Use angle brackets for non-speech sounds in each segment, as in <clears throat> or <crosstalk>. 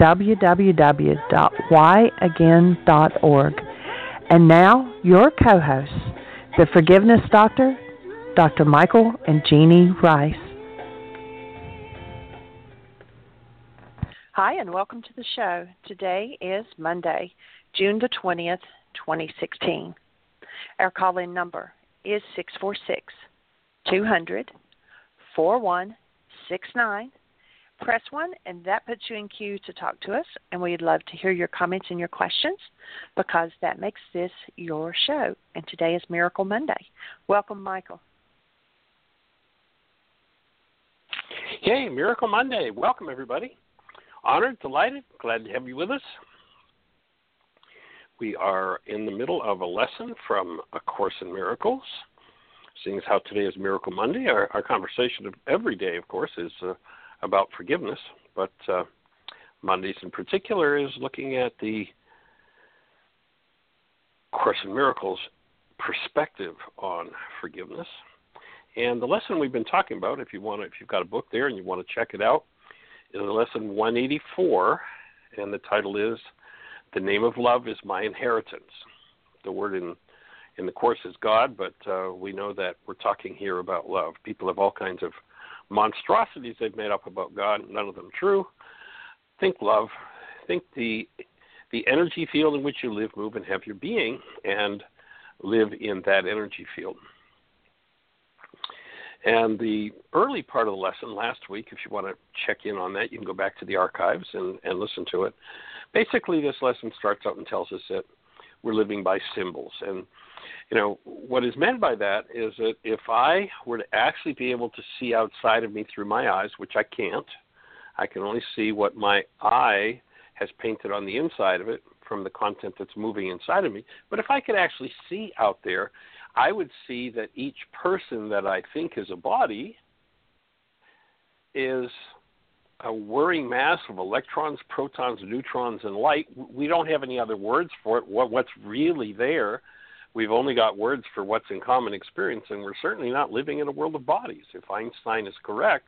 www.whyagain.org. And now, your co hosts, the Forgiveness Doctor, Dr. Michael and Jeanie Ryce. Hi, and welcome to the show. Today is Monday, June the 20th, 2016. Our call in number is 646 200 4169. Press 1, and that puts you in queue to talk to us. And we'd love to hear your comments and your questions because that makes this your show. And today is Miracle Monday. Welcome, Michael. Hey, Miracle Monday. Welcome, everybody. Honored, delighted, glad to have you with us. We are in the middle of a lesson from A Course in Miracles. Seeing as how today is Miracle Monday, our, our conversation of every day, of course, is uh, about forgiveness, but uh, Mondays in particular is looking at the Course in Miracles perspective on forgiveness. And the lesson we've been talking about, if you want, if you've got a book there and you want to check it out, is lesson 184, and the title is "The Name of Love Is My Inheritance." The word in in the course is God, but uh, we know that we're talking here about love. People have all kinds of monstrosities they've made up about God, none of them true. Think love. Think the the energy field in which you live, move, and have your being, and live in that energy field. And the early part of the lesson last week, if you want to check in on that, you can go back to the archives and, and listen to it. Basically, this lesson starts out and tells us that we're living by symbols. And, you know, what is meant by that is that if I were to actually be able to see outside of me through my eyes, which I can't, I can only see what my eye has painted on the inside of it from the content that's moving inside of me. But if I could actually see out there, I would see that each person that I think is a body is a whirring mass of electrons, protons, neutrons, and light. We don't have any other words for it. What's really there? We've only got words for what's in common experience, and we're certainly not living in a world of bodies. If Einstein is correct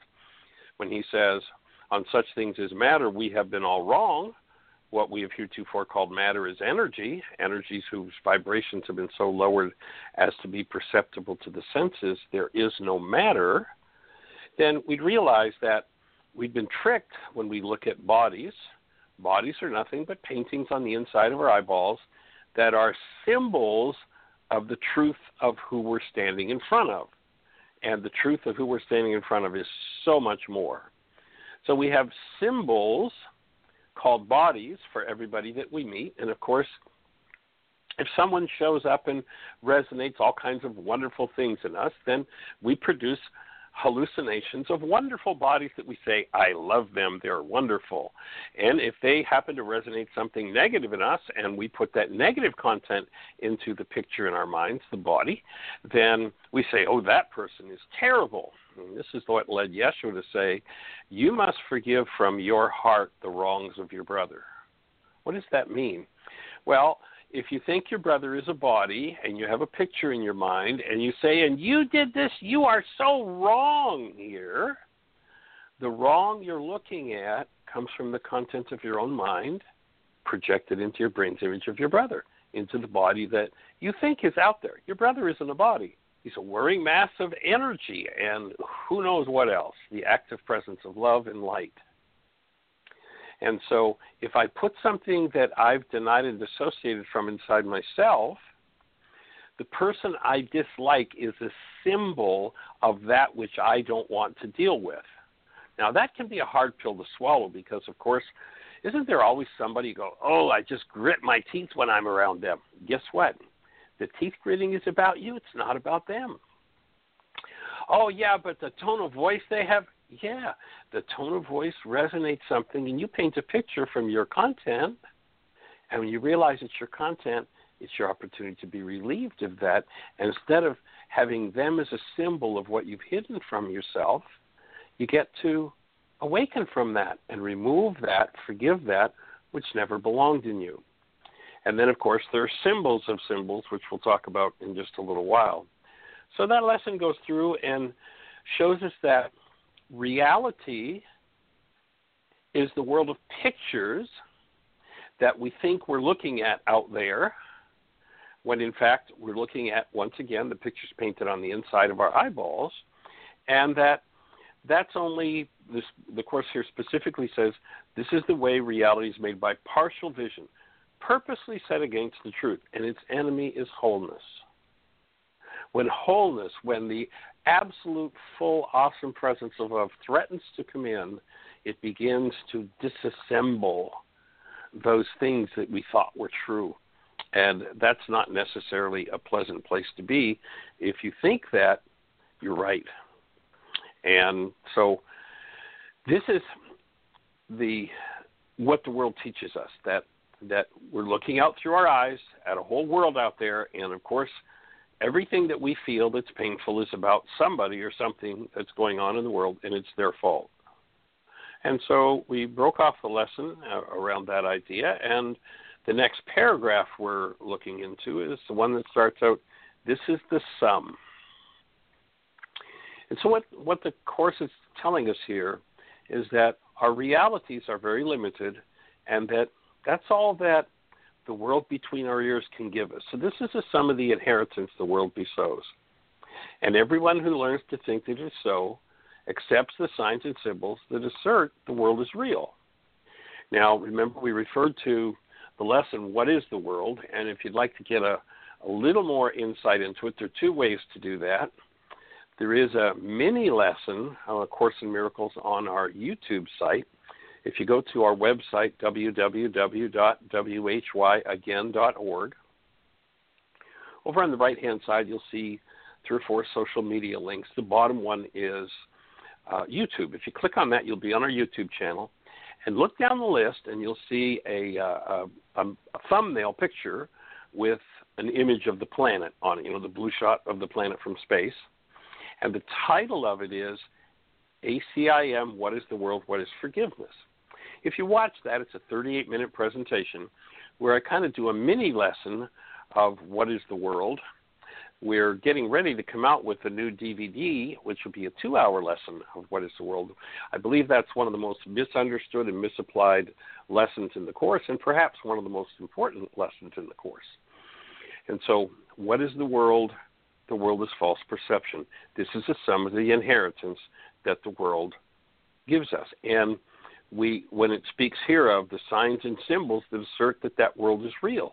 when he says, on such things as matter, we have been all wrong, what we have heretofore called matter is energy, energies whose vibrations have been so lowered as to be perceptible to the senses, there is no matter, then we'd realize that we've been tricked when we look at bodies. Bodies are nothing but paintings on the inside of our eyeballs that are symbols of the truth of who we're standing in front of. And the truth of who we're standing in front of is so much more. So we have symbols called bodies for everybody that we meet. And of course, if someone shows up and resonates all kinds of wonderful things in us, then we produce hallucinations of wonderful bodies that we say, I love them, they're wonderful. And if they happen to resonate something negative in us and we put that negative content into the picture in our minds, the body, then we say, oh, that person is terrible. And this is what led Yeshua to say, You must forgive from your heart the wrongs of your brother. What does that mean? Well, if you think your brother is a body and you have a picture in your mind and you say, and you did this, you are so wrong here, the wrong you're looking at comes from the content of your own mind projected into your brain's image of your brother, into the body that you think is out there. Your brother isn't a body. He's a whirring mass of energy and who knows what else, the active presence of love and light. And so if I put something that I've denied and dissociated from inside myself, the person I dislike is a symbol of that which I don't want to deal with. Now, that can be a hard pill to swallow because, of course, isn't there always somebody go, oh, I just grit my teeth when I'm around them? Guess what? The teeth gritting is about you, it's not about them. Oh, yeah, but the tone of voice they have, yeah, the tone of voice resonates something, and you paint a picture from your content. And when you realize it's your content, it's your opportunity to be relieved of that. And instead of having them as a symbol of what you've hidden from yourself, you get to awaken from that and remove that, forgive that, which never belonged in you. And then, of course, there are symbols of symbols, which we'll talk about in just a little while. So that lesson goes through and shows us that reality is the world of pictures that we think we're looking at out there, when in fact we're looking at, once again, the pictures painted on the inside of our eyeballs, and that that's only this, the course here specifically says this is the way reality is made by partial vision, purposely set against the truth, and its enemy is wholeness. When wholeness, when the absolute, full, awesome presence of love threatens to come in, it begins to disassemble those things that we thought were true. And that's not necessarily a pleasant place to be. If you think that, you're right. And so this is the what the world teaches us that that we're looking out through our eyes at a whole world out there and of course everything that we feel that's painful is about somebody or something that's going on in the world and it's their fault. And so we broke off the lesson uh, around that idea and the next paragraph we're looking into is the one that starts out this is the sum. And so, what, what the Course is telling us here is that our realities are very limited and that that's all that the world between our ears can give us. So, this is a sum of the inheritance the world bestows. And everyone who learns to think that it is so accepts the signs and symbols that assert the world is real. Now, remember, we referred to the lesson, What is the World? And if you'd like to get a, a little more insight into it, there are two ways to do that. There is a mini lesson on A Course in Miracles on our YouTube site. If you go to our website, www.whyagain.org, over on the right hand side, you'll see three or four social media links. The bottom one is uh, YouTube. If you click on that, you'll be on our YouTube channel. And look down the list, and you'll see a, uh, a, a thumbnail picture with an image of the planet on it, you know, the blue shot of the planet from space. And the title of it is ACIM What is the World? What is Forgiveness? If you watch that, it's a 38 minute presentation where I kind of do a mini lesson of what is the world. We're getting ready to come out with a new DVD, which will be a two hour lesson of what is the world. I believe that's one of the most misunderstood and misapplied lessons in the Course, and perhaps one of the most important lessons in the Course. And so, what is the world? the world is false perception. This is a sum of the inheritance that the world gives us. And we, when it speaks here of the signs and symbols that assert that that world is real.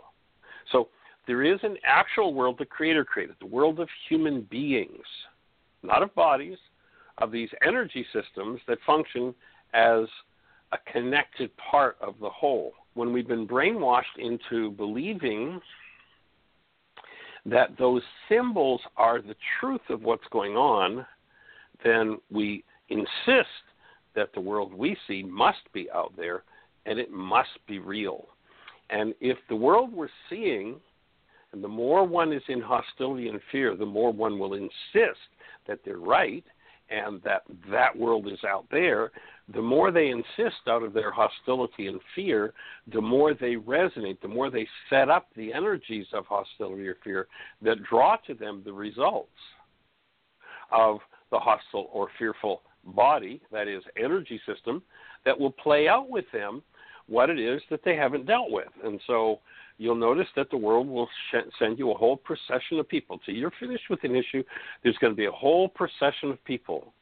So there is an actual world the Creator created, the world of human beings, not of bodies, of these energy systems that function as a connected part of the whole. When we've been brainwashed into believing that those symbols are the truth of what's going on, then we insist that the world we see must be out there and it must be real. And if the world we're seeing, and the more one is in hostility and fear, the more one will insist that they're right and that that world is out there, the more they insist out of their hostility and fear, the more they resonate, the more they set up the energies of hostility or fear that draw to them the results of the hostile or fearful body, that is, energy system, that will play out with them what it is that they haven't dealt with. And so you'll notice that the world will sh- send you a whole procession of people. So you're finished with an issue, there's going to be a whole procession of people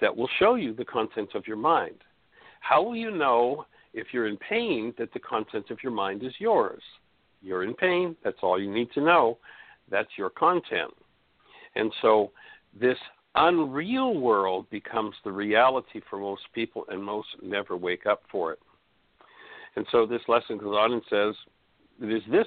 that will show you the contents of your mind. How will you know if you're in pain that the contents of your mind is yours? You're in pain, that's all you need to know. that's your content. And so this unreal world becomes the reality for most people, and most never wake up for it. And so this lesson goes on and says, it is this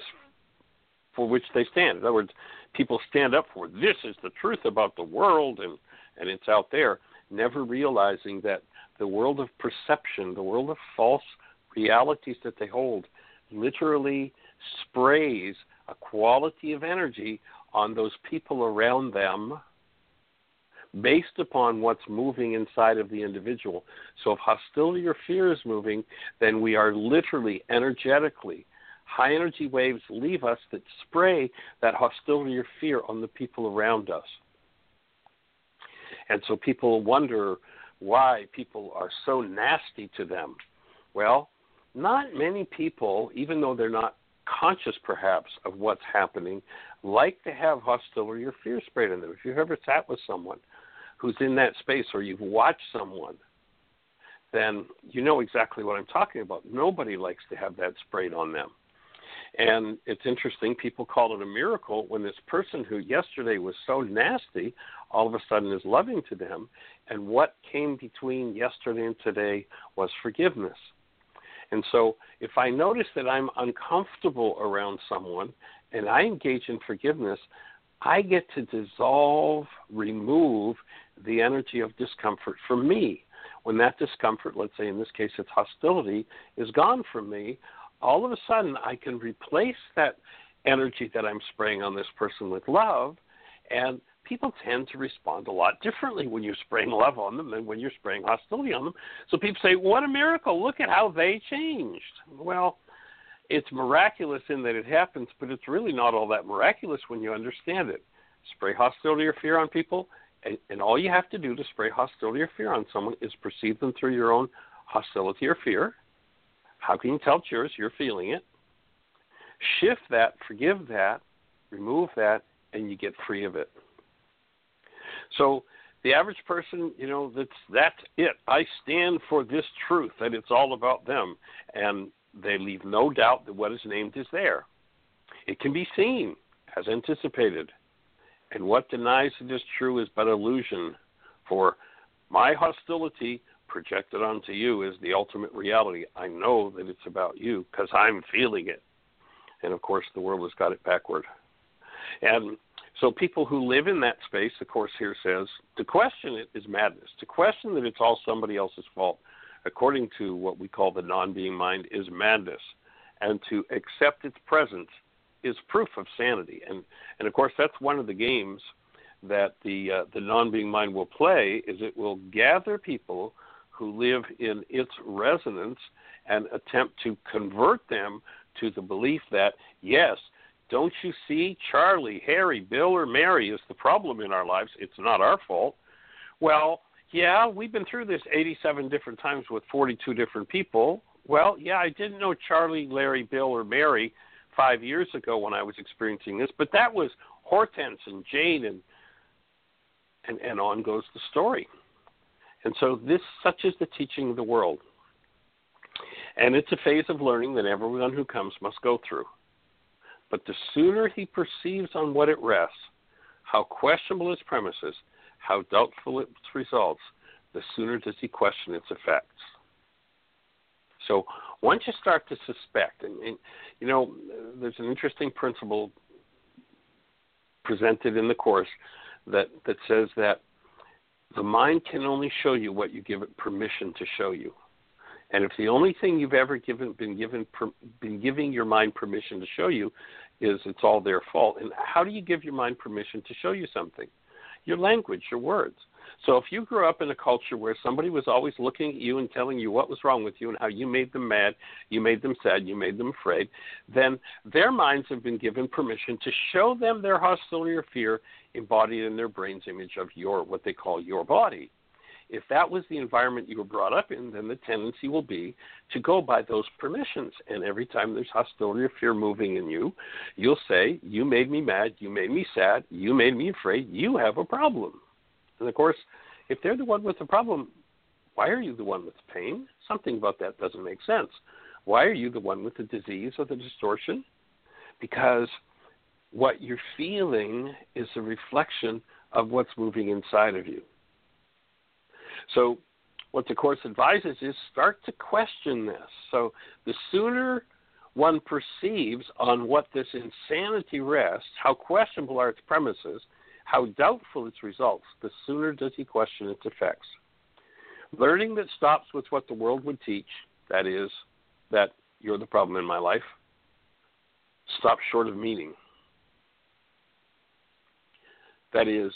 for which they stand. In other words, people stand up for this is the truth about the world, and, and it's out there, never realizing that the world of perception, the world of false realities that they hold, literally sprays a quality of energy on those people around them based upon what's moving inside of the individual. So if hostility or fear is moving, then we are literally energetically high energy waves leave us that spray that hostility or fear on the people around us. And so people wonder why people are so nasty to them. Well, not many people, even though they're not conscious perhaps of what's happening, like to have hostility or fear sprayed on them. If you've ever sat with someone who's in that space or you've watched someone, then you know exactly what I'm talking about. Nobody likes to have that sprayed on them. And it's interesting, people call it a miracle when this person who yesterday was so nasty all of a sudden is loving to them. And what came between yesterday and today was forgiveness. And so if I notice that I'm uncomfortable around someone and I engage in forgiveness, I get to dissolve, remove the energy of discomfort from me. When that discomfort, let's say in this case it's hostility, is gone from me, all of a sudden I can replace that energy that I'm spraying on this person with love, and people tend to respond a lot differently when you're spraying love on them than when you're spraying hostility on them. So people say, What a miracle! Look at how they changed. Well, it's miraculous in that it happens, but it's really not all that miraculous when you understand it. Spray hostility or fear on people, and, and all you have to do to spray hostility or fear on someone is perceive them through your own hostility or fear how can you tell it's yours? You're feeling it. Shift that, forgive that, remove that, and you get free of it. So the average person, you know, that's that's it. I stand for this truth that it's all about them, and they leave no doubt that what is named is there. It can be seen as anticipated, and what denies it is true is but illusion. For my hostility projected onto you is the ultimate reality. I know that it's about you because I'm feeling it. And of course, the world has got it backward. And so, people who live in that space, the Course here says, to question it is madness. To question that it's all somebody else's fault, according to what we call the non being mind, is madness. And to accept its presence is proof of sanity. And, and of course, that's one of the games that the, uh, the non being mind will play is it will gather people who live in its resonance and attempt to convert them to the belief that, yes, don't you see, Charlie, Harry, Bill, or Mary is the problem in our lives. It's not our fault. Well, yeah, we've been through this 87 different times with 42 different people. Well, yeah, I didn't know Charlie, Larry, Bill, or Mary five years ago when I was experiencing this, but that was Hortense and Jane, and and, and on goes the story. And so this such is the teaching of the world. And it's a phase of learning that everyone who comes must go through. But the sooner he perceives on what it rests, how questionable its premises, how doubtful its results, the sooner does he question its effects. So once you start to suspect, and, and you know, there's an interesting principle presented in the course that, that says that the mind can only show you what you give it permission to show you. And if the only thing you've ever given been given per, been giving your mind permission to show you is it's all their fault. And how do you give your mind permission to show you something? Your language, your words. So if you grew up in a culture where somebody was always looking at you and telling you what was wrong with you and how you made them mad, you made them sad, you made them afraid, then their minds have been given permission to show them their hostility or fear embodied in their brain's image of your what they call your body. If that was the environment you were brought up in, then the tendency will be to go by those permissions. And every time there's hostility or fear moving in you, you'll say, You made me mad, you made me sad, you made me afraid, you have a problem. And of course, if they're the one with the problem, why are you the one with the pain? Something about that doesn't make sense. Why are you the one with the disease or the distortion? Because what you're feeling is a reflection of what's moving inside of you. So, what the Course advises is start to question this. So, the sooner one perceives on what this insanity rests, how questionable are its premises, how doubtful its results, the sooner does he question its effects. Learning that stops with what the world would teach, that is, that you're the problem in my life, stops short of meaning. That is,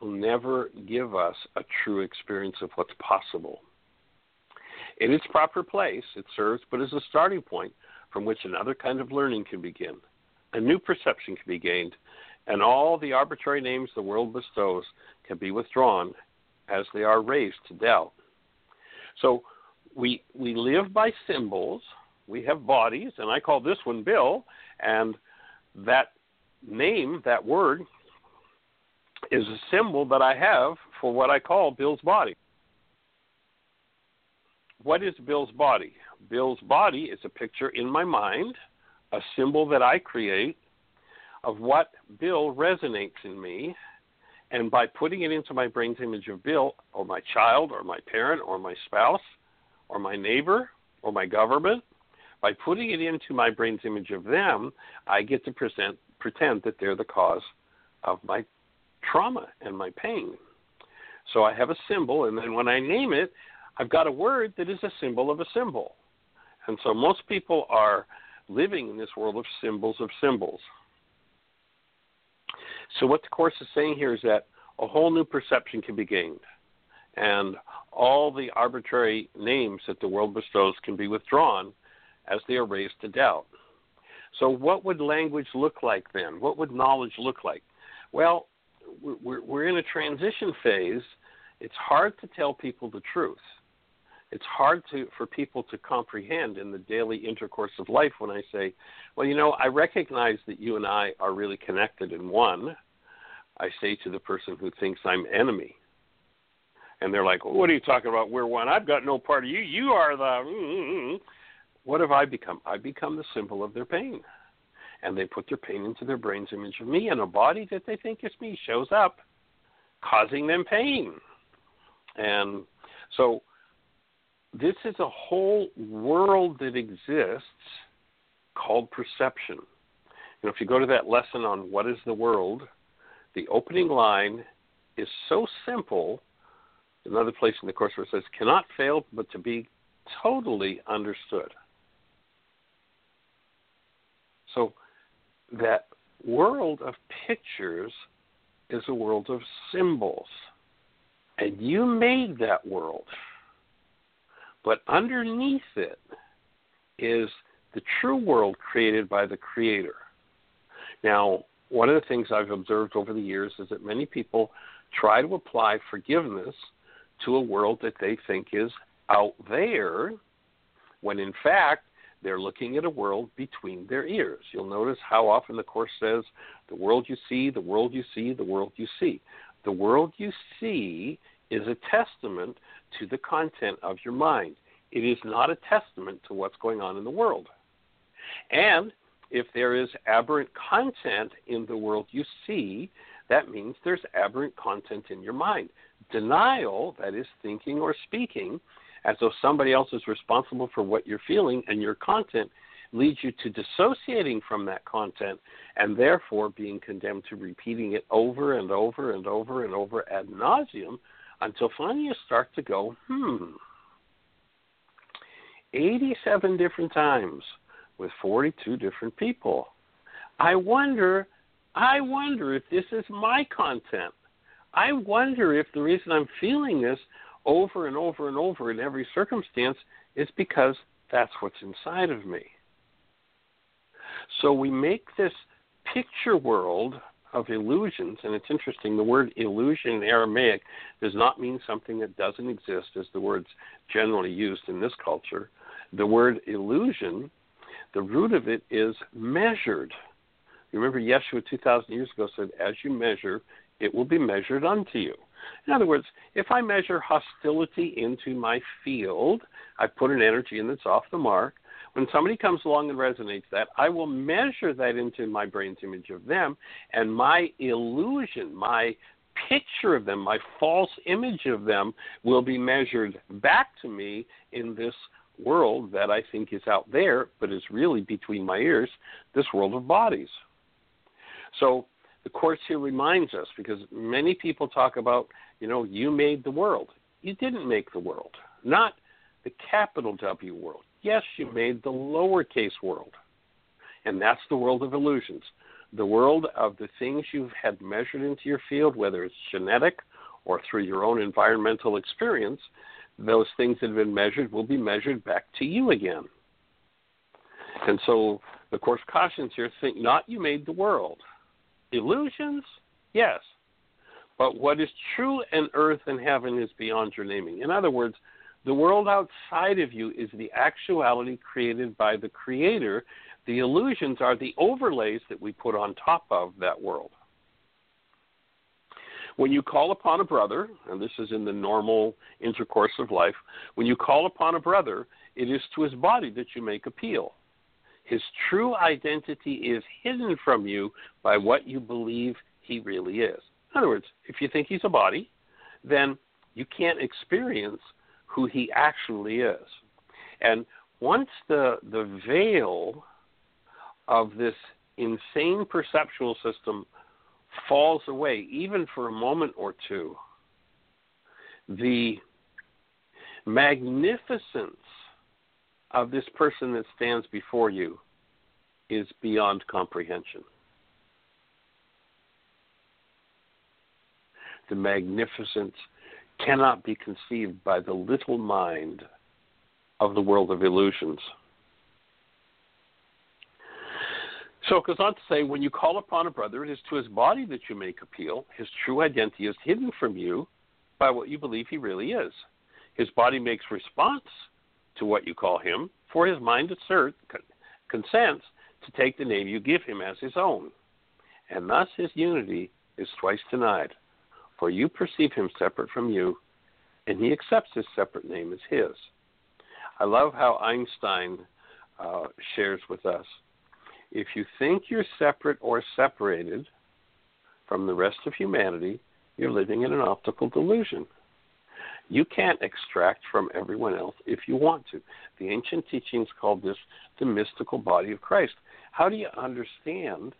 will never give us a true experience of what's possible. In its proper place, it serves but as a starting point from which another kind of learning can begin. A new perception can be gained, and all the arbitrary names the world bestows can be withdrawn as they are raised to doubt. So we we live by symbols. We have bodies, and I call this one Bill, and that name, that word, is a symbol that I have for what I call Bill's body. What is Bill's body? Bill's body is a picture in my mind, a symbol that I create of what Bill resonates in me. And by putting it into my brain's image of Bill, or my child, or my parent, or my spouse, or my neighbor, or my government, by putting it into my brain's image of them, I get to present, pretend that they're the cause of my trauma and my pain. So I have a symbol, and then when I name it, I've got a word that is a symbol of a symbol. And so most people are living in this world of symbols of symbols. So what the Course is saying here is that a whole new perception can be gained. And all the arbitrary names that the world bestows can be withdrawn as they are raised to doubt. So, what would language look like then? What would knowledge look like? Well, we're, in a transition phase. It's hard to tell people the truth. It's hard to, for people to comprehend in the daily intercourse of life when I say, well, you know, I recognize that you and I are really connected in one. I say to the person who thinks I'm enemy. And they're like, well, what are you talking about? We're one. I've got no part of you. You are the. Mm-hmm. What have I become? I become the symbol of their pain and they put their pain into their brain's image of me, and a body that they think is me shows up, causing them pain. And so this is a whole world that exists called perception. You know, if you go to that lesson on what is the world, the opening hmm. line is so simple. Another place in the course where it says, cannot fail but to be totally understood. So that world of pictures is a world of symbols. And you made that world. But underneath it is the true world created by the Creator. Now, one of the things I've observed over the years is that many people try to apply forgiveness to a world that they think is out there, when in fact, they're looking at a world between their ears. You'll notice how often the Course says, the world you see, the world you see, the world you see. The world you see is a testament to the content of your mind. It is not a testament to what's going on in the world. And if there is aberrant content in the world you see, that means there's aberrant content in your mind. Denial, that is thinking or speaking, as though somebody else is responsible for what you're feeling and your content leads you to dissociating from that content and therefore being condemned to repeating it over and over and over and over ad nauseum until finally you start to go, hmm, 87 different times with 42 different people. I wonder, I wonder if this is my content. I wonder if the reason I'm feeling this over and over and over in every circumstance is because that's what's inside of me. So we make this picture world of illusions, and it's interesting, the word illusion in Aramaic does not mean something that doesn't exist as the word's generally used in this culture. The word illusion, the root of it is measured. You remember Yeshua 2,000 years ago said, As you measure, it will be measured unto you. In other words, if I measure hostility into my field, I put an energy in that's off the mark. when somebody comes along and resonates that, I will measure that into my brain's image of them, and my illusion, my picture of them, my false image of them, will be measured back to me in this world that I think is out there, but is really between my ears, this world of bodies. So the Course here reminds us because many people talk about, you know, you made the world. You didn't make the world, not the capital W world. Yes, you made the lowercase world. And that's the world of illusions. The world of the things you've had measured into your field, whether it's genetic or through your own environmental experience, those things that have been measured will be measured back to you again. And so the Course cautions here think not you made the world. Illusions? Yes. But what is true in earth and heaven is beyond your naming. In other words, the world outside of you is the actuality created by the Creator. The illusions are the overlays that we put on top of that world. When you call upon a brother, and this is in the normal intercourse of life, when you call upon a brother, it is to his body that you make appeal. His true identity is hidden from you by what you believe he really is. In other words, if you think he's a body, then you can't experience who he actually is. And once the the veil of this insane perceptual system falls away, even for a moment or two, the magnificence of this person that stands before you is beyond comprehension. The magnificence cannot be conceived by the little mind of the world of illusions. So it goes on to say, when you call upon a brother, it is to his body that you make appeal. His true identity is hidden from you by what you believe he really is. His body makes response to what you call him, for his mind asserts, consents to take the name you give him as his own. And thus his unity is twice denied. For you perceive him separate from you, and he accepts his separate name as his. I love how Einstein uh, shares with us. If you think you're separate or separated from the rest of humanity, you're living in an optical delusion. You can't extract from everyone else if you want to. The ancient teachings called this the mystical body of Christ. How do you understand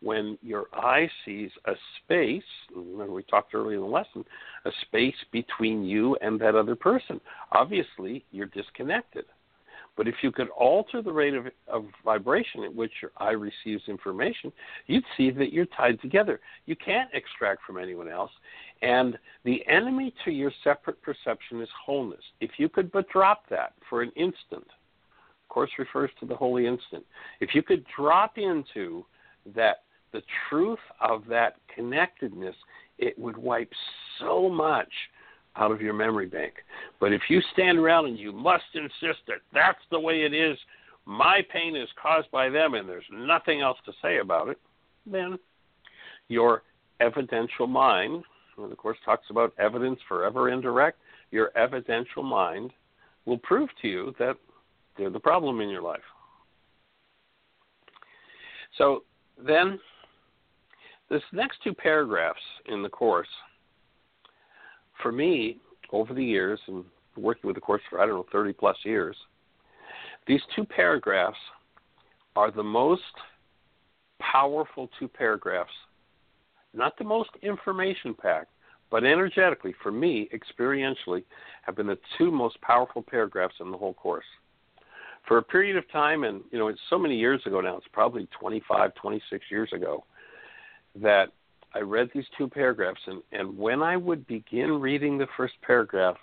when your eye sees a space, remember we talked earlier in the lesson, a space between you and that other person. Obviously, you're disconnected. But if you could alter the rate of, of vibration at which your eye receives information, you'd see that you're tied together. You can't extract from anyone else. And the enemy to your separate perception is wholeness. If you could but drop that for an instant, of course refers to the holy instant. If you could drop into that the truth of that connectedness, it would wipe so much out of your memory bank. But if you stand around and you must insist that that's the way it is, my pain is caused by them and there's nothing else to say about it, then your evidential mind, and of course talks about evidence forever indirect, your evidential mind will prove to you that they're the problem in your life. So then this next two paragraphs in the course, for me, over the years, and working with the course for, I don't know, 30 plus years, these two paragraphs are the most powerful two paragraphs, not the most information packed, but energetically, for me, experientially, have been the two most powerful paragraphs in the whole course. For a period of time, and you know, it's so many years ago now, it's probably 25, 26 years ago, that I read these two paragraphs, and, and when I would begin reading the first paragraph,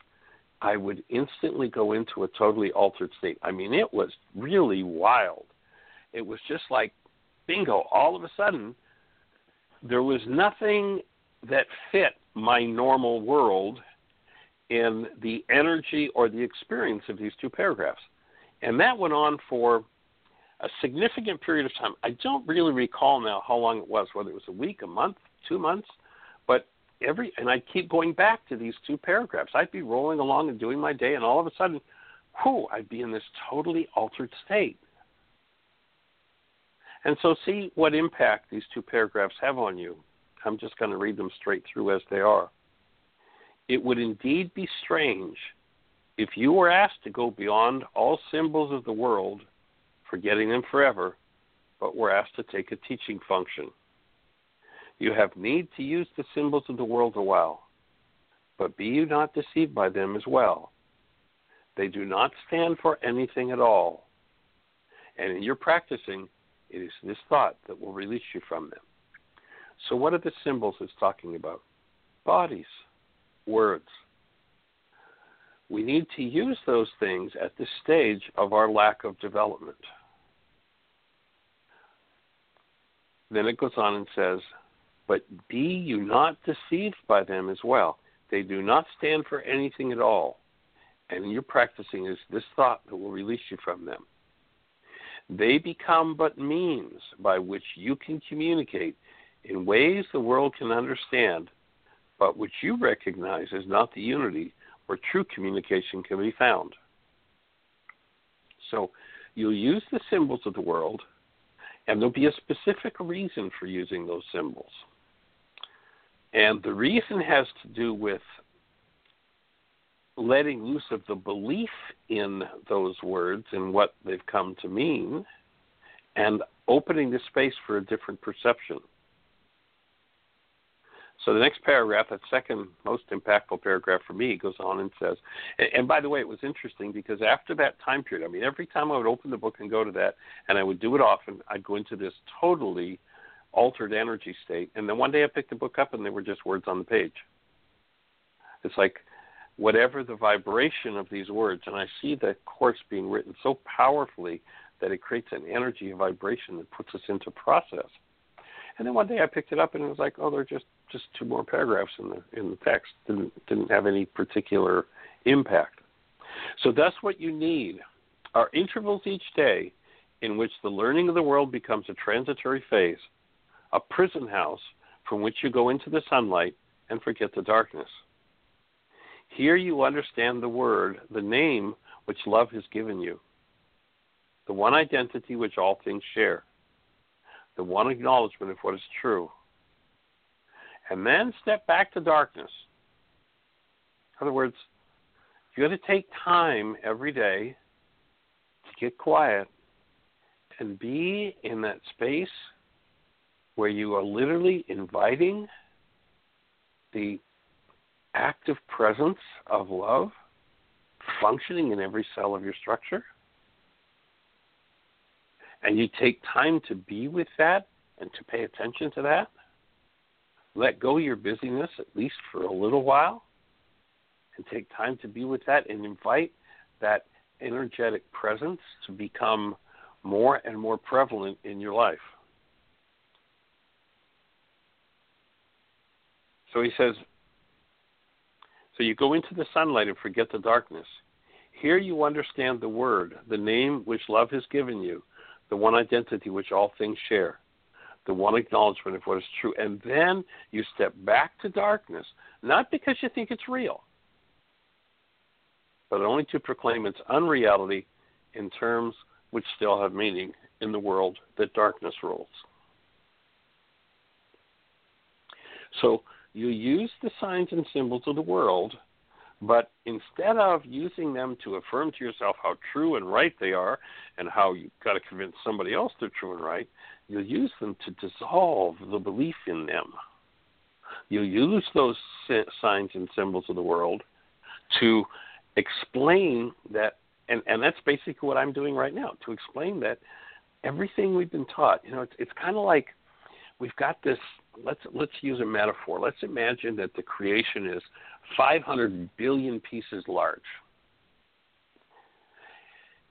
I would instantly go into a totally altered state. I mean, it was really wild. It was just like bingo. All of a sudden, there was nothing that fit my normal world in the energy or the experience of these two paragraphs. And that went on for a significant period of time. I don't really recall now how long it was, whether it was a week, a month, two months, but every and I'd keep going back to these two paragraphs. I'd be rolling along and doing my day, and all of a sudden, whew, I'd be in this totally altered state. And so, see what impact these two paragraphs have on you. I'm just going to read them straight through as they are. It would indeed be strange if you were asked to go beyond all symbols of the world, forgetting them forever, but were asked to take a teaching function. You have need to use the symbols of the world while, but be you not deceived by them as well. They do not stand for anything at all. And in your practicing, it is this thought that will release you from them. So, what are the symbols it's talking about? Bodies, words. We need to use those things at this stage of our lack of development. Then it goes on and says, But be you not deceived by them as well. They do not stand for anything at all. And your practicing is this thought that will release you from them. They become but means by which you can communicate in ways the world can understand, but which you recognize as not the unity where true communication can be found. So you'll use the symbols of the world, and there'll be a specific reason for using those symbols. And the reason has to do with letting loose of the belief in those words and what they've come to mean, and opening the space for a different perception. So the next paragraph, that second most impactful paragraph for me, goes on and says, and, and, by the way, it was interesting because after that time period, I mean, every time I would open the book and go to that, and I would do it often, I'd go into this totally altered energy state. And then one day I picked the book up and they were just words on the page. It's like whatever the vibration of these words, and I see the course being written so powerfully that it creates an energy, vibration that puts us into process. And then one day I picked it up and it was like, oh, they're just just two more paragraphs in the in the text. Didn't didn't have any particular impact. So that's what you need are intervals each day in which the learning of the world becomes a transitory phase, a prison house from which you go into the sunlight and forget the darkness. Here you understand the word, the name which love has given you, the one identity which all things share, the one acknowledgement of what is true, and then step back to darkness. In other words, you got to take time every day to get quiet and be in that space where you are literally inviting the active presence of love functioning in every cell of your structure. And you take time to be with that and to pay attention to that. Let go your busyness, at least for a little while, and take time to be with that and invite that energetic presence to become more and more prevalent in your life. So he says, so you go into the sunlight and forget the darkness. Here you understand the word, the name which love has given you, the one identity which all things share, the one acknowledgement of what is true. And then you step back to darkness, not because you think it's real, but only to proclaim its unreality in terms which still have meaning in the world that darkness rules. So you use the signs and symbols of the world, but instead of using them to affirm to yourself how true and right they are and how you've got to convince somebody else they're true and right, you'll use them to dissolve the belief in them. You'll use those signs and symbols of the world to explain that, and, and that's basically what I'm doing right now, to explain that everything we've been taught, you know, it's, it's kind of like we've got this let's let's use a metaphor. Let's imagine that the creation is 500 billion pieces large.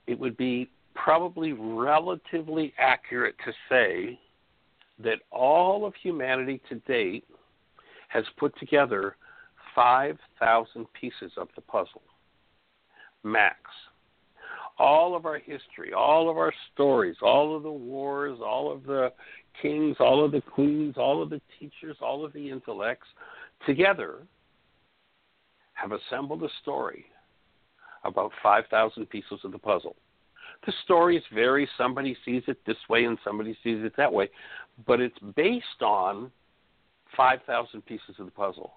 It would be probably relatively accurate to say that all of humanity to date has put together 5,000 pieces of the puzzle. Max. All of our history, all of our stories, all of the wars, all of the kings, all of the queens, all of the teachers, all of the intellects together have assembled a story about 5,000 pieces of the puzzle. The stories vary. Somebody sees it this way and somebody sees it that way, but it's based on 5,000 pieces of the puzzle.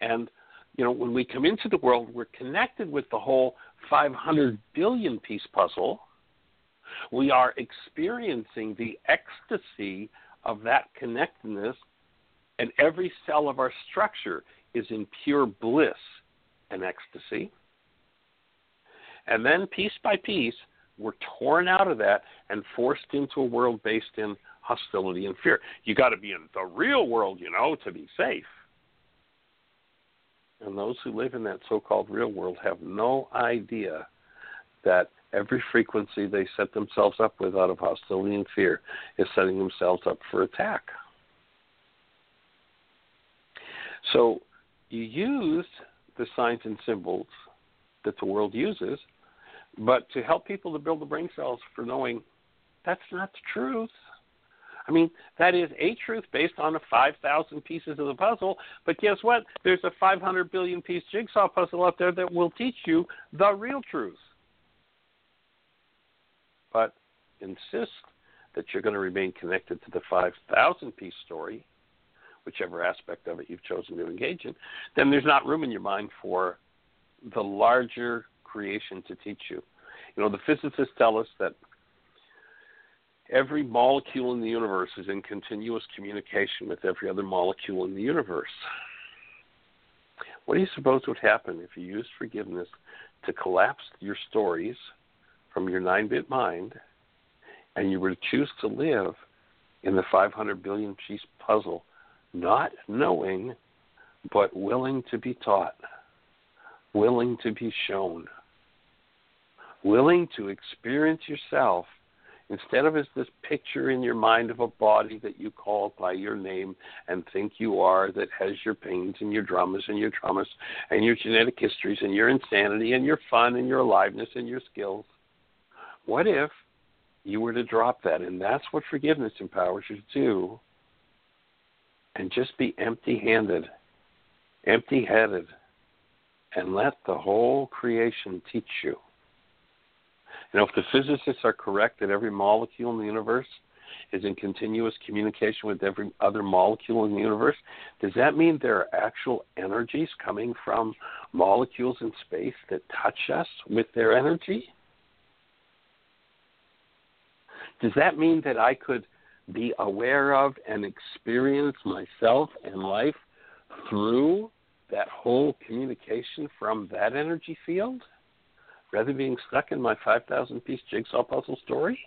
And, you know, when we come into the world, we're connected with the whole 500 billion piece puzzle. We are experiencing the ecstasy of that connectedness, and every cell of our structure is in pure bliss and ecstasy. And then, piece by piece, we're torn out of that and forced into a world based in hostility and fear. You got to be in the real world, you know, to be safe. And those who live in that so called real world have no idea that every frequency they set themselves up with out of hostility and fear is setting themselves up for attack. So you use the signs and symbols that the world uses, but to help people to build the brain cells for knowing that's not the truth. I mean, that is a truth based on a 5,000 pieces of the puzzle, but guess what? There's a 500 billion piece jigsaw puzzle out there that will teach you the real truth. But insist that you're going to remain connected to the 5,000 piece story, whichever aspect of it you've chosen to engage in, then there's not room in your mind for the larger creation to teach you. You know, the physicists tell us that every molecule in the universe is in continuous communication with every other molecule in the universe. What do you suppose would happen if you used forgiveness to collapse your stories from your nine bit mind and you were to choose to live in the 500 billion piece puzzle, not knowing, but willing to be taught, willing to be shown, willing to experience yourself instead of as this picture in your mind of a body that you call by your name and think you are that has your pains and your dramas and your traumas and your genetic histories and your insanity and your fun and your aliveness and your skills. What if you were to drop that? And that's what forgiveness empowers you to do. And just be empty handed, empty headed, and let the whole creation teach you. You know, if the physicists are correct that every molecule in the universe is in continuous communication with every other molecule in the universe, does that mean there are actual energies coming from molecules in space that touch us with their energy? Does that mean that I could be aware of and experience myself and life through that whole communication from that energy field? rather than being stuck in my 5,000 piece jigsaw puzzle story?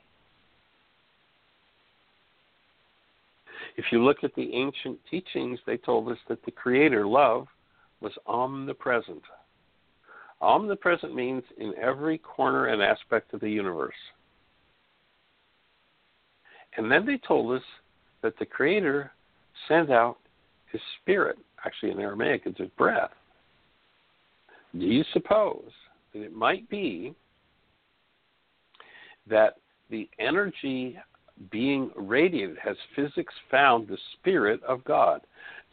If you look at the ancient teachings, they told us that the Creator, love, was omnipresent. Omnipresent means in every corner and aspect of the universe. And then they told us that the Creator sent out His Spirit. Actually, in Aramaic, it's His breath. Do you suppose that it might be that the energy being radiated has physics found the spirit of God?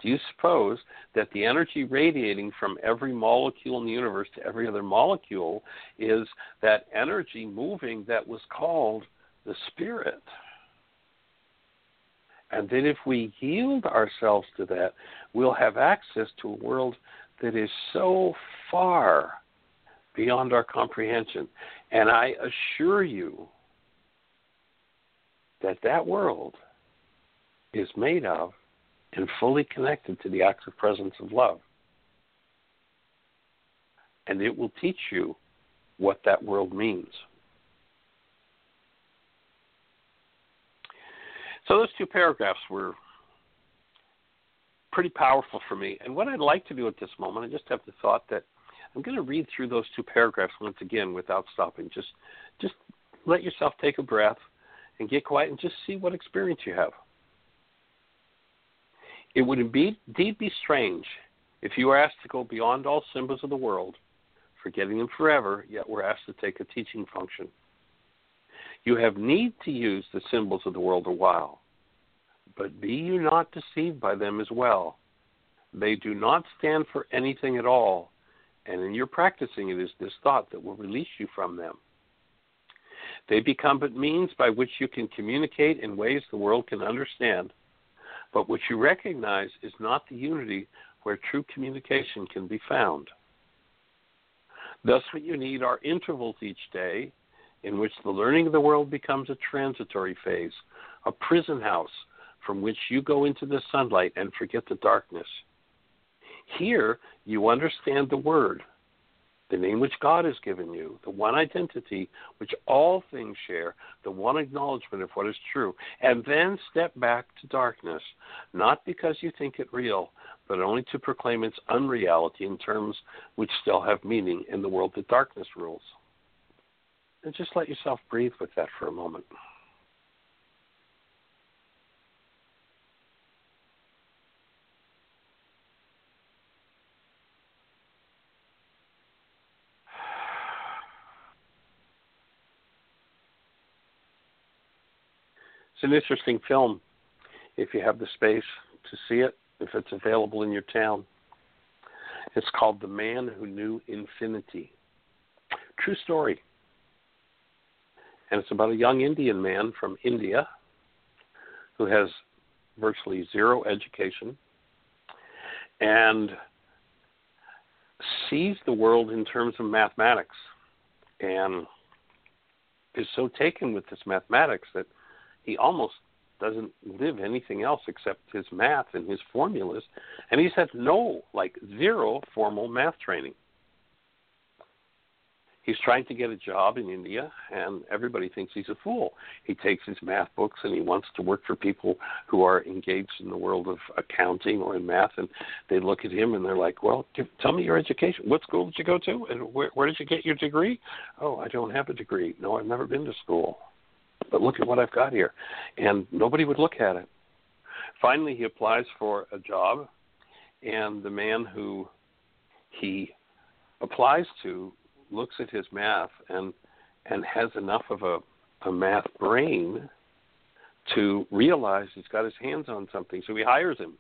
Do you suppose that the energy radiating from every molecule in the universe to every other molecule is that energy moving that was called the spirit? And then if we yield ourselves to that, we'll have access to a world that is so far beyond our comprehension. And I assure you that that world is made of and fully connected to the active presence of love. And it will teach you what that world means. So those two paragraphs were pretty powerful for me. And what I'd like to do at this moment, I just have the thought that I'm going to read through those two paragraphs once again without stopping. Just, just let yourself take a breath and get quiet and just see what experience you have. It would indeed be strange if you were asked to go beyond all symbols of the world, forgetting them forever, yet were asked to take a teaching function. You have need to use the symbols of the world a while, but be you not deceived by them as well. They do not stand for anything at all, And in your practicing, it is this thought that will release you from them. They become but means by which you can communicate in ways the world can understand, but which you recognize is not the unity where true communication can be found. Thus, what you need are intervals each day in which the learning of the world becomes a transitory phase, a prison house from which you go into the sunlight and forget the darkness. Here, you understand the Word, the name which God has given you, the one identity which all things share, the one acknowledgement of what is true, and then step back to darkness, not because you think it real, but only to proclaim its unreality in terms which still have meaning in the world that darkness rules. And just let yourself breathe with that for a moment. It's an interesting film if you have the space to see it, if it's available in your town. It's called The Man Who Knew Infinity. True story. And it's about a young Indian man from India who has virtually zero education and sees the world in terms of mathematics and is so taken with this mathematics that he almost doesn't live anything else except his math and his formulas, and he's had no, like zero formal math training. He's trying to get a job in India, and everybody thinks he's a fool. He takes his math books and he wants to work for people who are engaged in the world of accounting or in math, and they look at him and they're like, "Well, give, tell me your education. What school did you go to, and where, where did you get your degree?" "Oh, I don't have a degree. No, I've never been to school." but look at what I've got here. And nobody would look at it. Finally, he applies for a job, and the man who he applies to looks at his math and and has enough of a, a math brain to realize he's got his hands on something, so he hires him.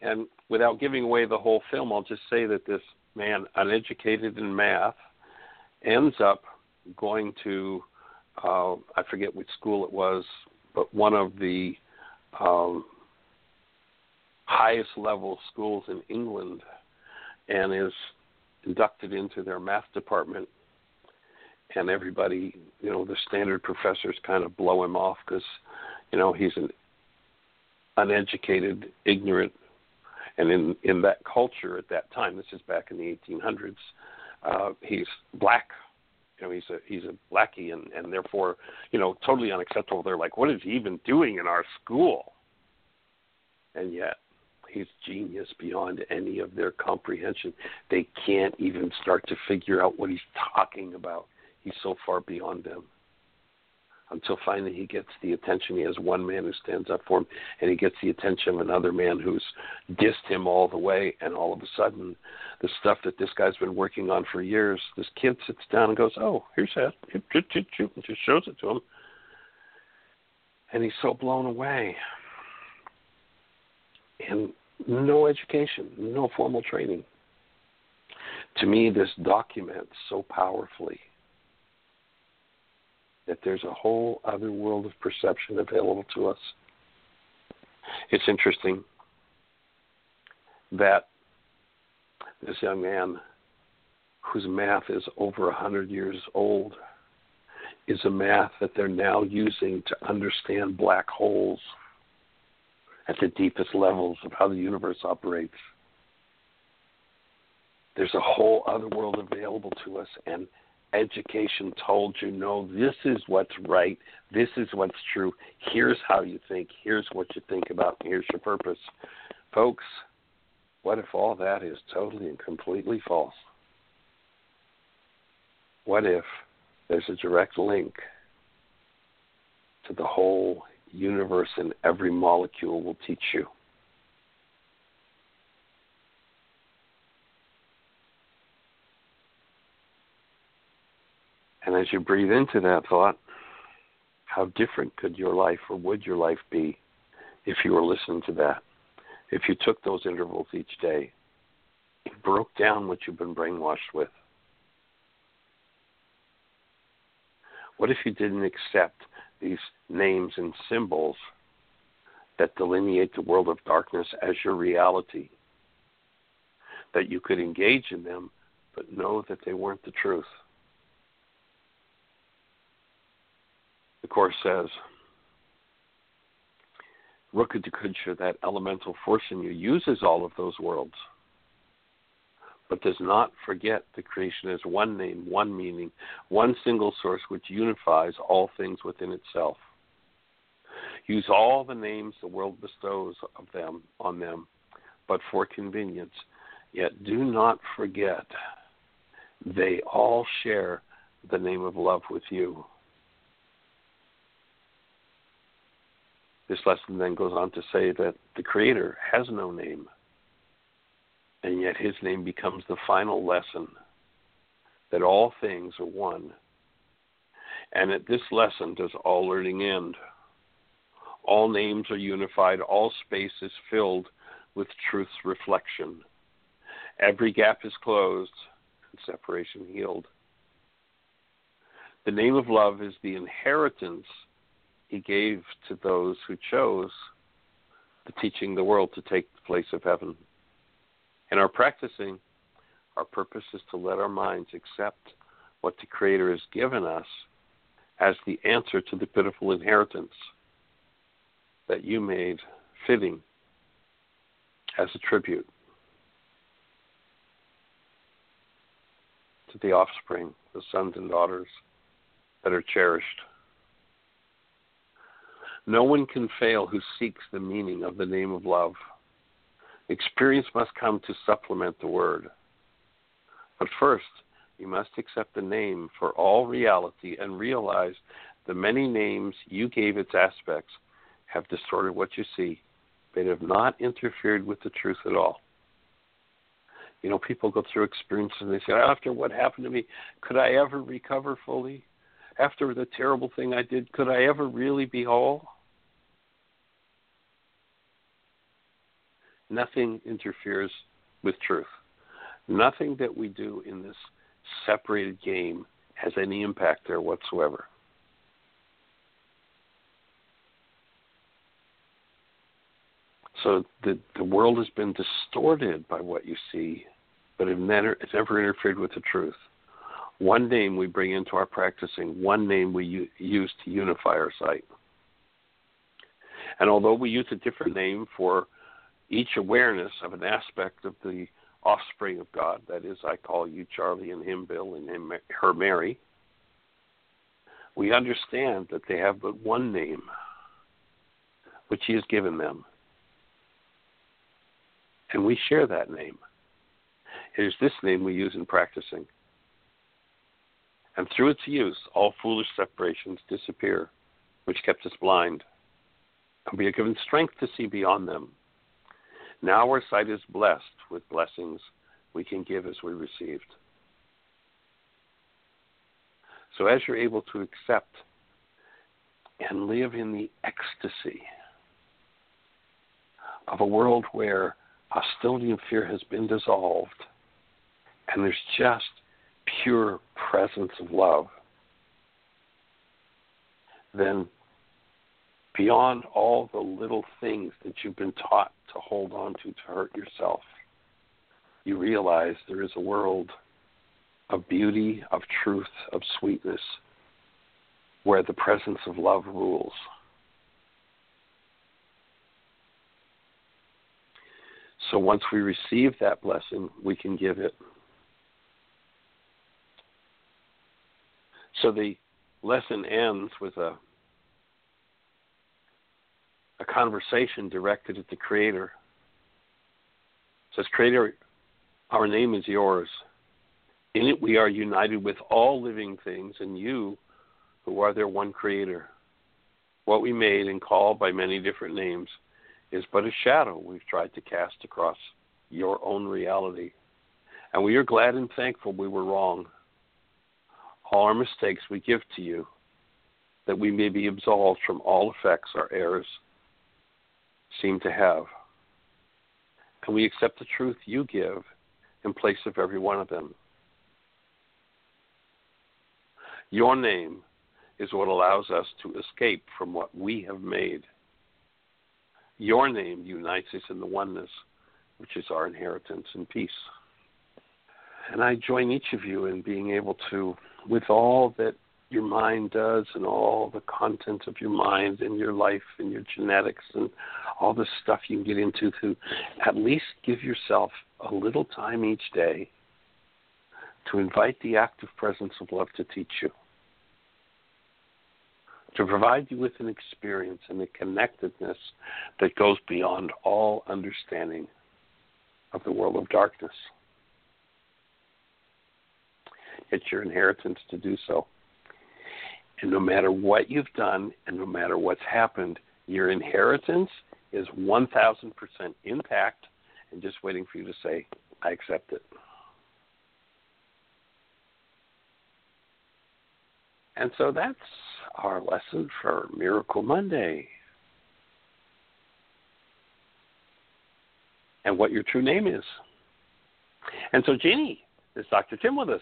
And without giving away the whole film, I'll just say that this man, uneducated in math, ends up going to uh, I forget which school it was, but one of the um, highest level schools in England, and is inducted into their math department. And everybody, you know, the standard professors kind of blow him off because, you know, he's an uneducated, ignorant, and in in that culture at that time, this is back in the 1800s, uh, he's black. You know he's a he's a blackie and and therefore you know totally unacceptable. They're like what is he even doing in our school? And yet he's genius beyond any of their comprehension they can't even start to figure out what he's talking about he's so far beyond them until finally he gets the attention. He has one man who stands up for him, and he gets the attention of another man who's dissed him all the way. And all of a sudden, the stuff that this guy's been working on for years, this kid sits down and goes, "Oh, here's that," and just shows it to him, and he's so blown away. And no education, no formal training. To me, this documents so powerfully that there's a whole other world of perception available to us. It's interesting that this young man, whose math is over a hundred years old, is a math that they're now using to understand black holes at the deepest levels of how the universe operates. There's a whole other world available to us, and education told you, no, this is what's right, this is what's true, here's how you think, here's what you think about, here's your purpose. Folks, what if all that is totally and completely false? What if there's a direct link to the whole universe and every molecule will teach you? And as you breathe into that thought, how different could your life or would your life be if you were listening to that? If you took those intervals each day It broke down what you've been brainwashed with. What if you didn't accept these names and symbols that delineate the world of darkness as your reality? That you could engage in them, but know that they weren't the truth. The Course says, Rukadukudsha, that elemental force in you, uses all of those worlds but does not forget the creation as one name, one meaning, one single source which unifies all things within itself. Use all the names the world bestows of them on them, but for convenience. Yet do not forget they all share the name of love with you. This lesson then goes on to say that the Creator has no name and yet his name becomes the final lesson that all things are one. And at this lesson does all learning end. All names are unified, all space is filled with truth's reflection. Every gap is closed and separation healed. The name of love is the inheritance he gave to those who chose the teaching the world to take the place of heaven. In our practicing, our purpose is to let our minds accept what the Creator has given us as the answer to the pitiful inheritance that you made fitting as a tribute to the offspring, the sons and daughters that are cherished. No one can fail who seeks the meaning of the name of love. Experience must come to supplement the word. But first, you must accept the name for all reality and realize the many names you gave its aspects have distorted what you see. They have not interfered with the truth at all. You know, people go through experiences and they say, after what happened to me, could I ever recover fully? After the terrible thing I did, could I ever really be whole? Nothing interferes with truth. Nothing that we do in this separated game has any impact there whatsoever. So the the world has been distorted by what you see, but it never, it's never interfered with the truth. One name we bring into our practicing, one name we u- use to unify our sight. And although we use a different name for each awareness of an aspect of the offspring of God. That is, I call you Charlie and him Bill and him her Mary. We understand that they have but one name, which He has given them, and we share that name. It is this name we use in practicing. And through its use, all foolish separations disappear, which kept us blind. And we are given strength to see beyond them now our sight is blessed with blessings we can give as we received. So as you're able to accept and live in the ecstasy of a world where hostility and fear has been dissolved and there's just pure presence of love, then beyond all the little things that you've been taught to hold on to to hurt yourself, you realize there is a world of beauty, of truth, of sweetness, where the presence of love rules. So once we receive that blessing, we can give it. So the lesson ends with a a conversation directed at the Creator. It says, Creator, our name is yours. In it we are united with all living things and you, who are their one Creator. What we made and call by many different names is but a shadow we've tried to cast across your own reality. And we are glad and thankful we were wrong. All our mistakes we give to you, that we may be absolved from all effects our errors seem to have. And we accept the truth you give in place of every one of them. Your name is what allows us to escape from what we have made. Your name unites us in the oneness, which is our inheritance and peace. And I join each of you in being able to, with all that your mind does and all the content of your mind and your life and your genetics and all the stuff you can get into to at least give yourself a little time each day to invite the active presence of love to teach you to provide you with an experience and a connectedness that goes beyond all understanding of the world of darkness. It's your inheritance to do so. And no matter what you've done and no matter what's happened, your inheritance is 1000% intact and just waiting for you to say, I accept it. And so that's our lesson for Miracle Monday. And what your true name is. And so, Jeanie, is Dr. Tim with us?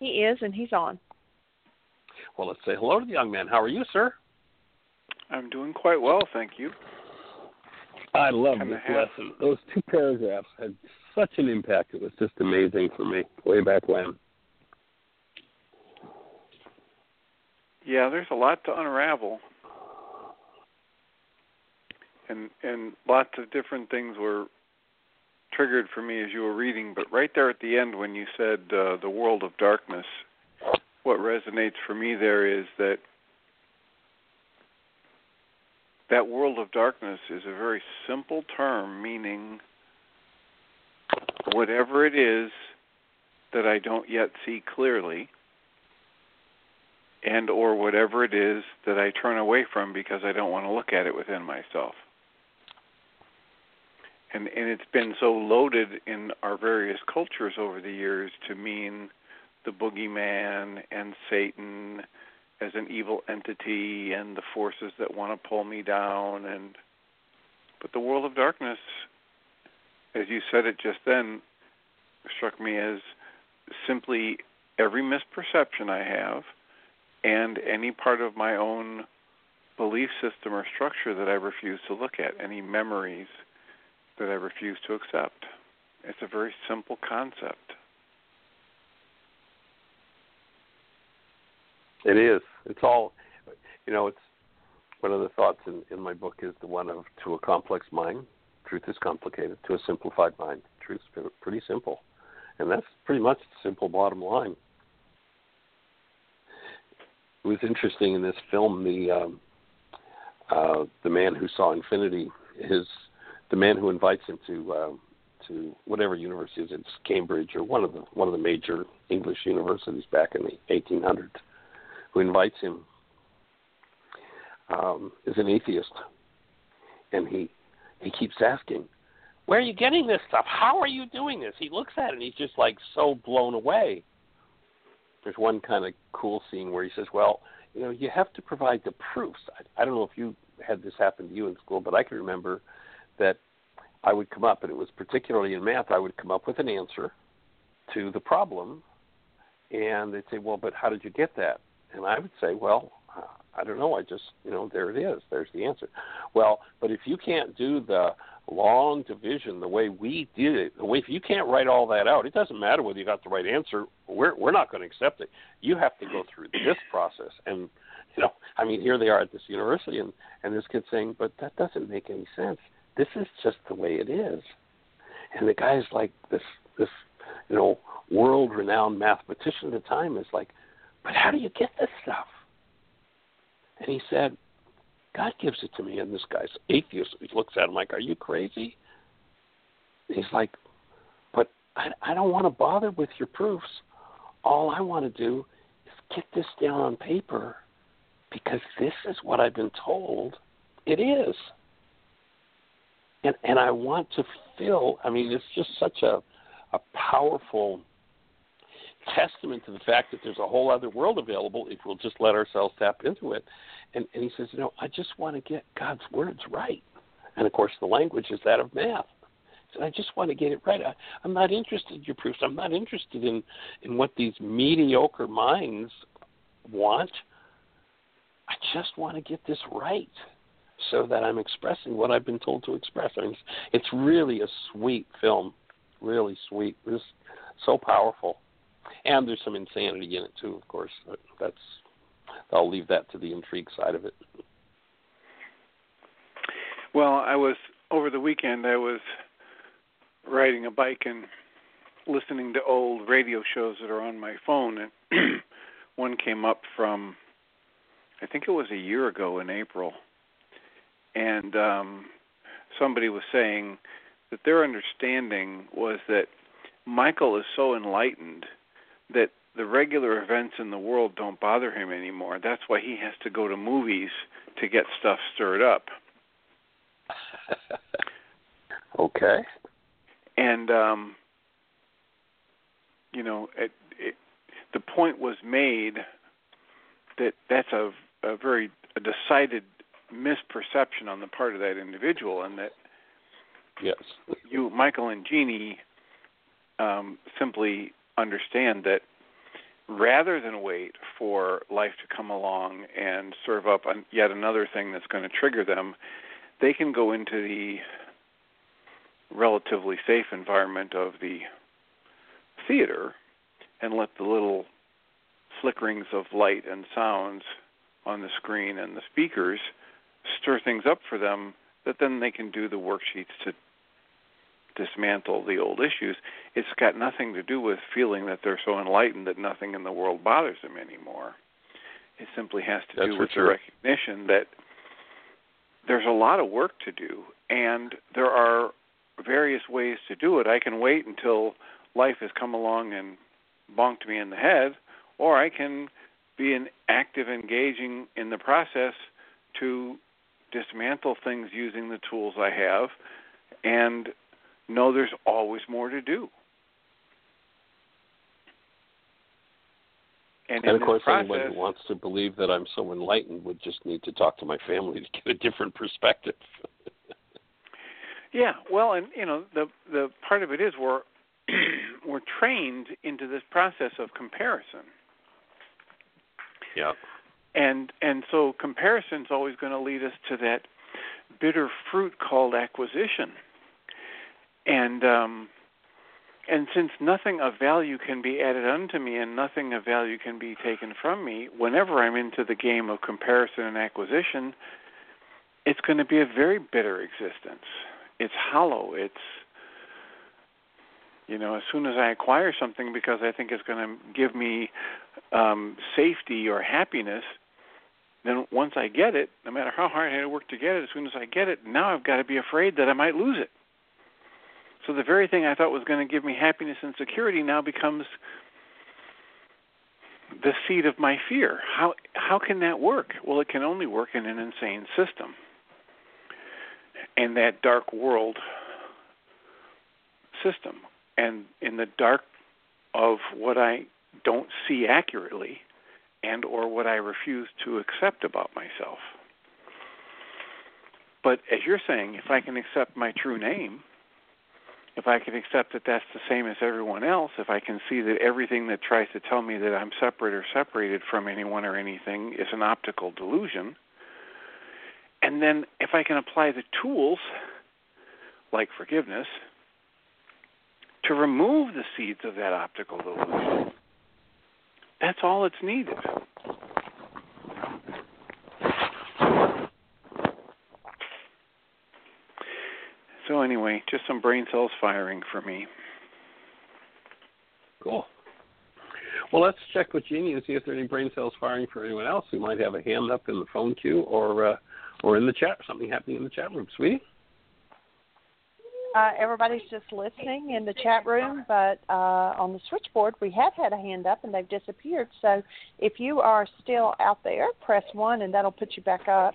He is, and he's on. Well, let's say hello to the young man. How are you, sir? I'm doing quite well, thank you. I love this lesson. Those two paragraphs had such an impact. It was just amazing for me way back when. Yeah, there's a lot to unravel, and and lots of different things were triggered for me as you were reading. But right there at the end, when you said uh, the world of darkness, what resonates for me there is that that world of darkness is a very simple term meaning whatever it is that I don't yet see clearly and or whatever it is that I turn away from because I don't want to look at it within myself. And and it's been so loaded in our various cultures over the years to mean the boogeyman and Satan as an evil entity and the forces that want to pull me down and but the world of darkness as you said it just then struck me as simply every misperception I have and any part of my own belief system or structure that I refuse to look at, any memories that I refuse to accept. It's a very simple concept. It is. It's all, you know, it's one of the thoughts in, in my book is the one of to a complex mind, truth is complicated. To a simplified mind, truth's pre- pretty simple. And that's pretty much the simple bottom line. It was interesting in this film, the um, uh, the man who saw infinity, his the man who invites him to uh, to whatever university it is, it's Cambridge or one of the one of the major English universities back in the 1800s, invites him um, is an atheist, and he he keeps asking, "Where are you getting this stuff? How are you doing this?" He looks at it and he's just like so blown away. There's one kind of cool scene where he says, "Well, you know, you have to provide the proofs." I, I don't know if you had this happen to you in school, but I can remember that I would come up, and it was particularly in math, I would come up with an answer to the problem, and they'd say, "Well, but how did you get that?" And I would say, "Well, I don't know. I just, you know, there it is. There's the answer." Well, but if you can't do the long division the way we did it, the way if you can't write all that out, it doesn't matter whether you got the right answer. We're we're not going to accept it. You have to go through this process, and you know, I mean, here they are at this university, and and this kid's saying, "But that doesn't make any sense. This is just the way it is." And the guy's like this this you know world renowned mathematician at the time is like, "But how do you get this stuff?" And he said, God gives it to me. And this guy's atheist. He looks at him like, Are you crazy? And he's like, But I, I don't want to bother with your proofs. All I want to do is get this down on paper because this is what I've been told it is. And and I want to feel I mean it's just such a a powerful testament to the fact that there's a whole other world available if we'll just let ourselves tap into it. And, and he says, you know, I just want to get God's words right. And of course, the language is that of math. So I just want to get it right. I, I'm not interested in your proofs. I'm not interested in in what these mediocre minds want. I just want to get this right so that I'm expressing what I've been told to express. I mean, it's really a sweet film, really sweet. It's so powerful, and there's some insanity in it too. Of course, that's I'll leave that to the intrigue side of it. Well, I was over the weekend. I was riding a bike and listening to old radio shows that are on my phone, and <clears throat> one came up from I think it was a year ago in April, and um, somebody was saying that their understanding was that Michael is so enlightened that the regular events in the world don't bother him anymore. That's why he has to go to movies to get stuff stirred up. <laughs> okay. And um you know, it, it the point was made that that's a a very a decided misperception on the part of that individual and that yes you Michael and Jeanie um simply understand that rather than wait for life to come along and serve up yet another thing that's going to trigger them, they can go into the relatively safe environment of the theater and let the little flickerings of light and sounds on the screen and the speakers stir things up for them that then they can do the worksheets to dismantle the old issues. It's got nothing to do with feeling that they're so enlightened that nothing in the world bothers them anymore. It simply has to That's do with sure. the recognition that there's a lot of work to do, and there are various ways to do it. I can wait until life has come along and bonked me in the head, or I can be an active engaging in the process to dismantle things using the tools I have and know there's always more to do. And, and of course, process, anyone who wants to believe that I'm so enlightened would just need to talk to my family <laughs> to get a different perspective. <laughs> yeah, well, and you know, the the part of it is we're <clears throat> we're trained into this process of comparison. Yeah. And and so comparison's always going to lead us to that bitter fruit called acquisition. And um and since nothing of value can be added unto me and nothing of value can be taken from me, whenever I'm into the game of comparison and acquisition, it's going to be a very bitter existence. It's hollow. It's you know, as soon as I acquire something because I think it's going to give me um, safety or happiness, then once I get it, no matter how hard I had to work to get it, as soon as I get it, now I've got to be afraid that I might lose it. So the very thing I thought was going to give me happiness and security now becomes the seed of my fear. How how can that work? Well, it can only work in an insane system. And that dark world system and in the dark of what I don't see accurately and or what I refuse to accept about myself. But as you're saying, if I can accept my true name, if I can accept that that's the same as everyone else, if I can see that everything that tries to tell me that I'm separate or separated from anyone or anything is an optical delusion, and then if I can apply the tools like forgiveness to remove the seeds of that optical delusion, that's all it's needed. So anyway, just some brain cells firing for me. Cool. Well, let's check with Jeanie and see if there are any brain cells firing for anyone else who might have a hand up in the phone queue or uh, or in the chat. Something happening in the chat room, sweetie. Uh, everybody's just listening in the chat room, but uh, on the switchboard we have had a hand up and they've disappeared. So if you are still out there, press one and that'll put you back up.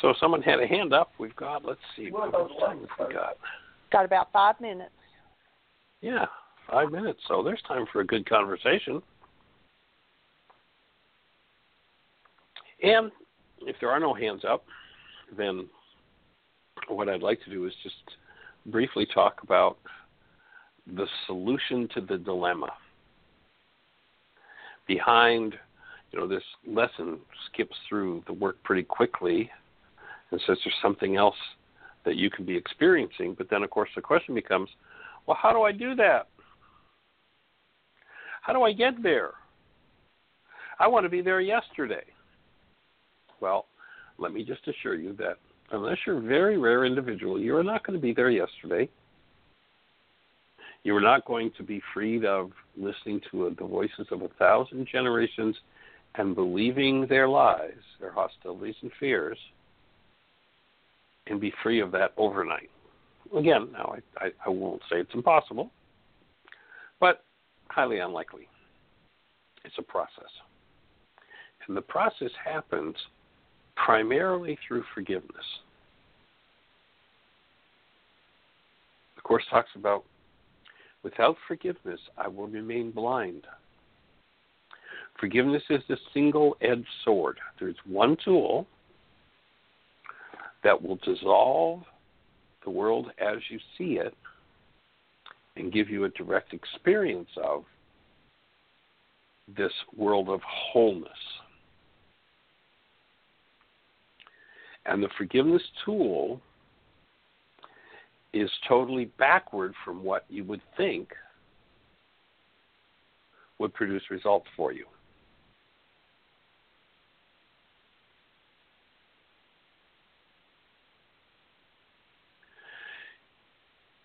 So someone had a hand up. We've got. Let's see. What time have we got? Got about five minutes. Yeah, five minutes. So there's time for a good conversation. And if there are no hands up, then what I'd like to do is just briefly talk about the solution to the dilemma. Behind, you know, this lesson skips through the work pretty quickly and says there's something else that you can be experiencing. But then, of course, the question becomes, well, how do I do that? How do I get there? I want to be there yesterday. Well, let me just assure you that unless you're a very rare individual, you are not going to be there yesterday. You are not going to be freed of listening to the voices of a thousand generations and believing their lies, their hostilities and fears, and be free of that overnight. Again, now I, I, I won't say it's impossible, but highly unlikely. It's a process. And the process happens primarily through forgiveness. The Course talks about without forgiveness, I will remain blind. Forgiveness is a single edged sword. There's one tool that will dissolve the world as you see it and give you a direct experience of this world of wholeness. And the forgiveness tool is totally backward from what you would think would produce results for you.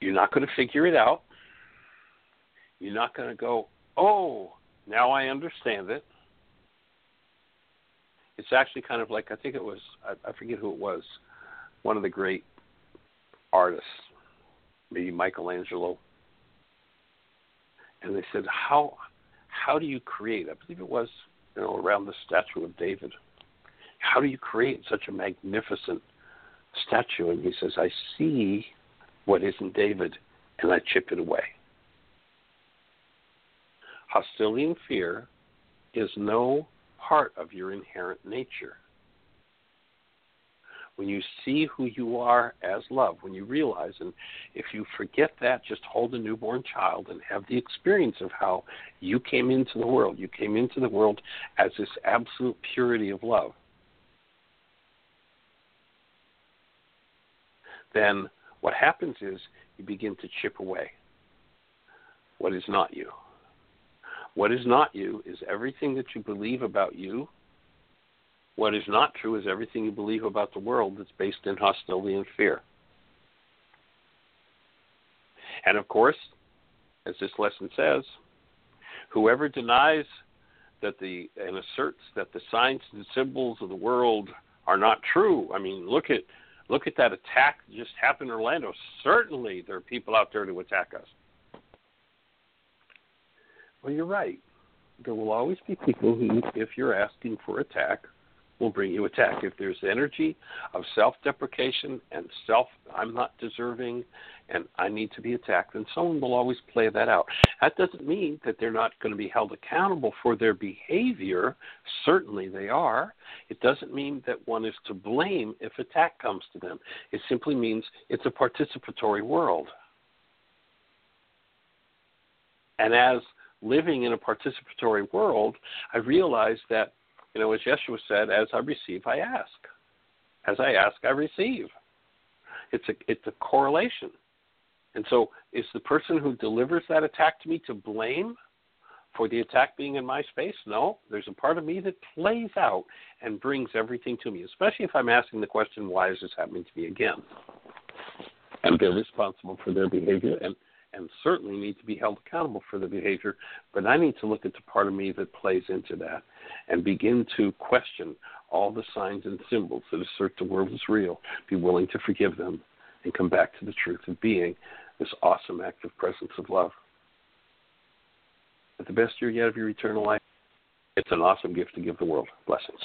You're not going to figure it out. You're not going to go, oh, now I understand it. It's actually kind of like I think it was I, I forget who it was, one of the great artists, maybe Michelangelo. And they said, How how do you create? I believe it was, you know, around the statue of David. How do you create such a magnificent statue? And he says, I see what isn't David and I chip it away. Hostility and fear is no part of your inherent nature. When you see who you are as love, when you realize, and if you forget that, just hold a newborn child and have the experience of how you came into the world. You came into the world as this absolute purity of love. Then what happens is you begin to chip away what is not you. What is not you is everything that you believe about you. What is not true is everything you believe about the world that's based in hostility and fear. And of course, as this lesson says, whoever denies that the and asserts that the signs and symbols of the world are not true. I mean, look at look at that attack that just happened in Orlando. Certainly, there are people out there to attack us. Well, you're right. There will always be people who, if you're asking for attack, will bring you attack. If there's energy of self deprecation and self, I'm not deserving and I need to be attacked, then someone will always play that out. That doesn't mean that they're not going to be held accountable for their behavior. Certainly they are. It doesn't mean that one is to blame if attack comes to them. It simply means it's a participatory world. And as living in a participatory world, I realized that, you know, as Yeshua said, as I receive, I ask. As I ask, I receive. It's a it's a correlation. And so is the person who delivers that attack to me to blame for the attack being in my space? No. There's a part of me that plays out and brings everything to me, especially if I'm asking the question, why is this happening to me again? And they're responsible for their behavior and and certainly need to be held accountable for the behavior. But I need to look at the part of me that plays into that and begin to question all the signs and symbols that assert the world is real, be willing to forgive them, and come back to the truth of being this awesome active presence of love. At the best year yet of your eternal life, it's an awesome gift to give the world. Blessings.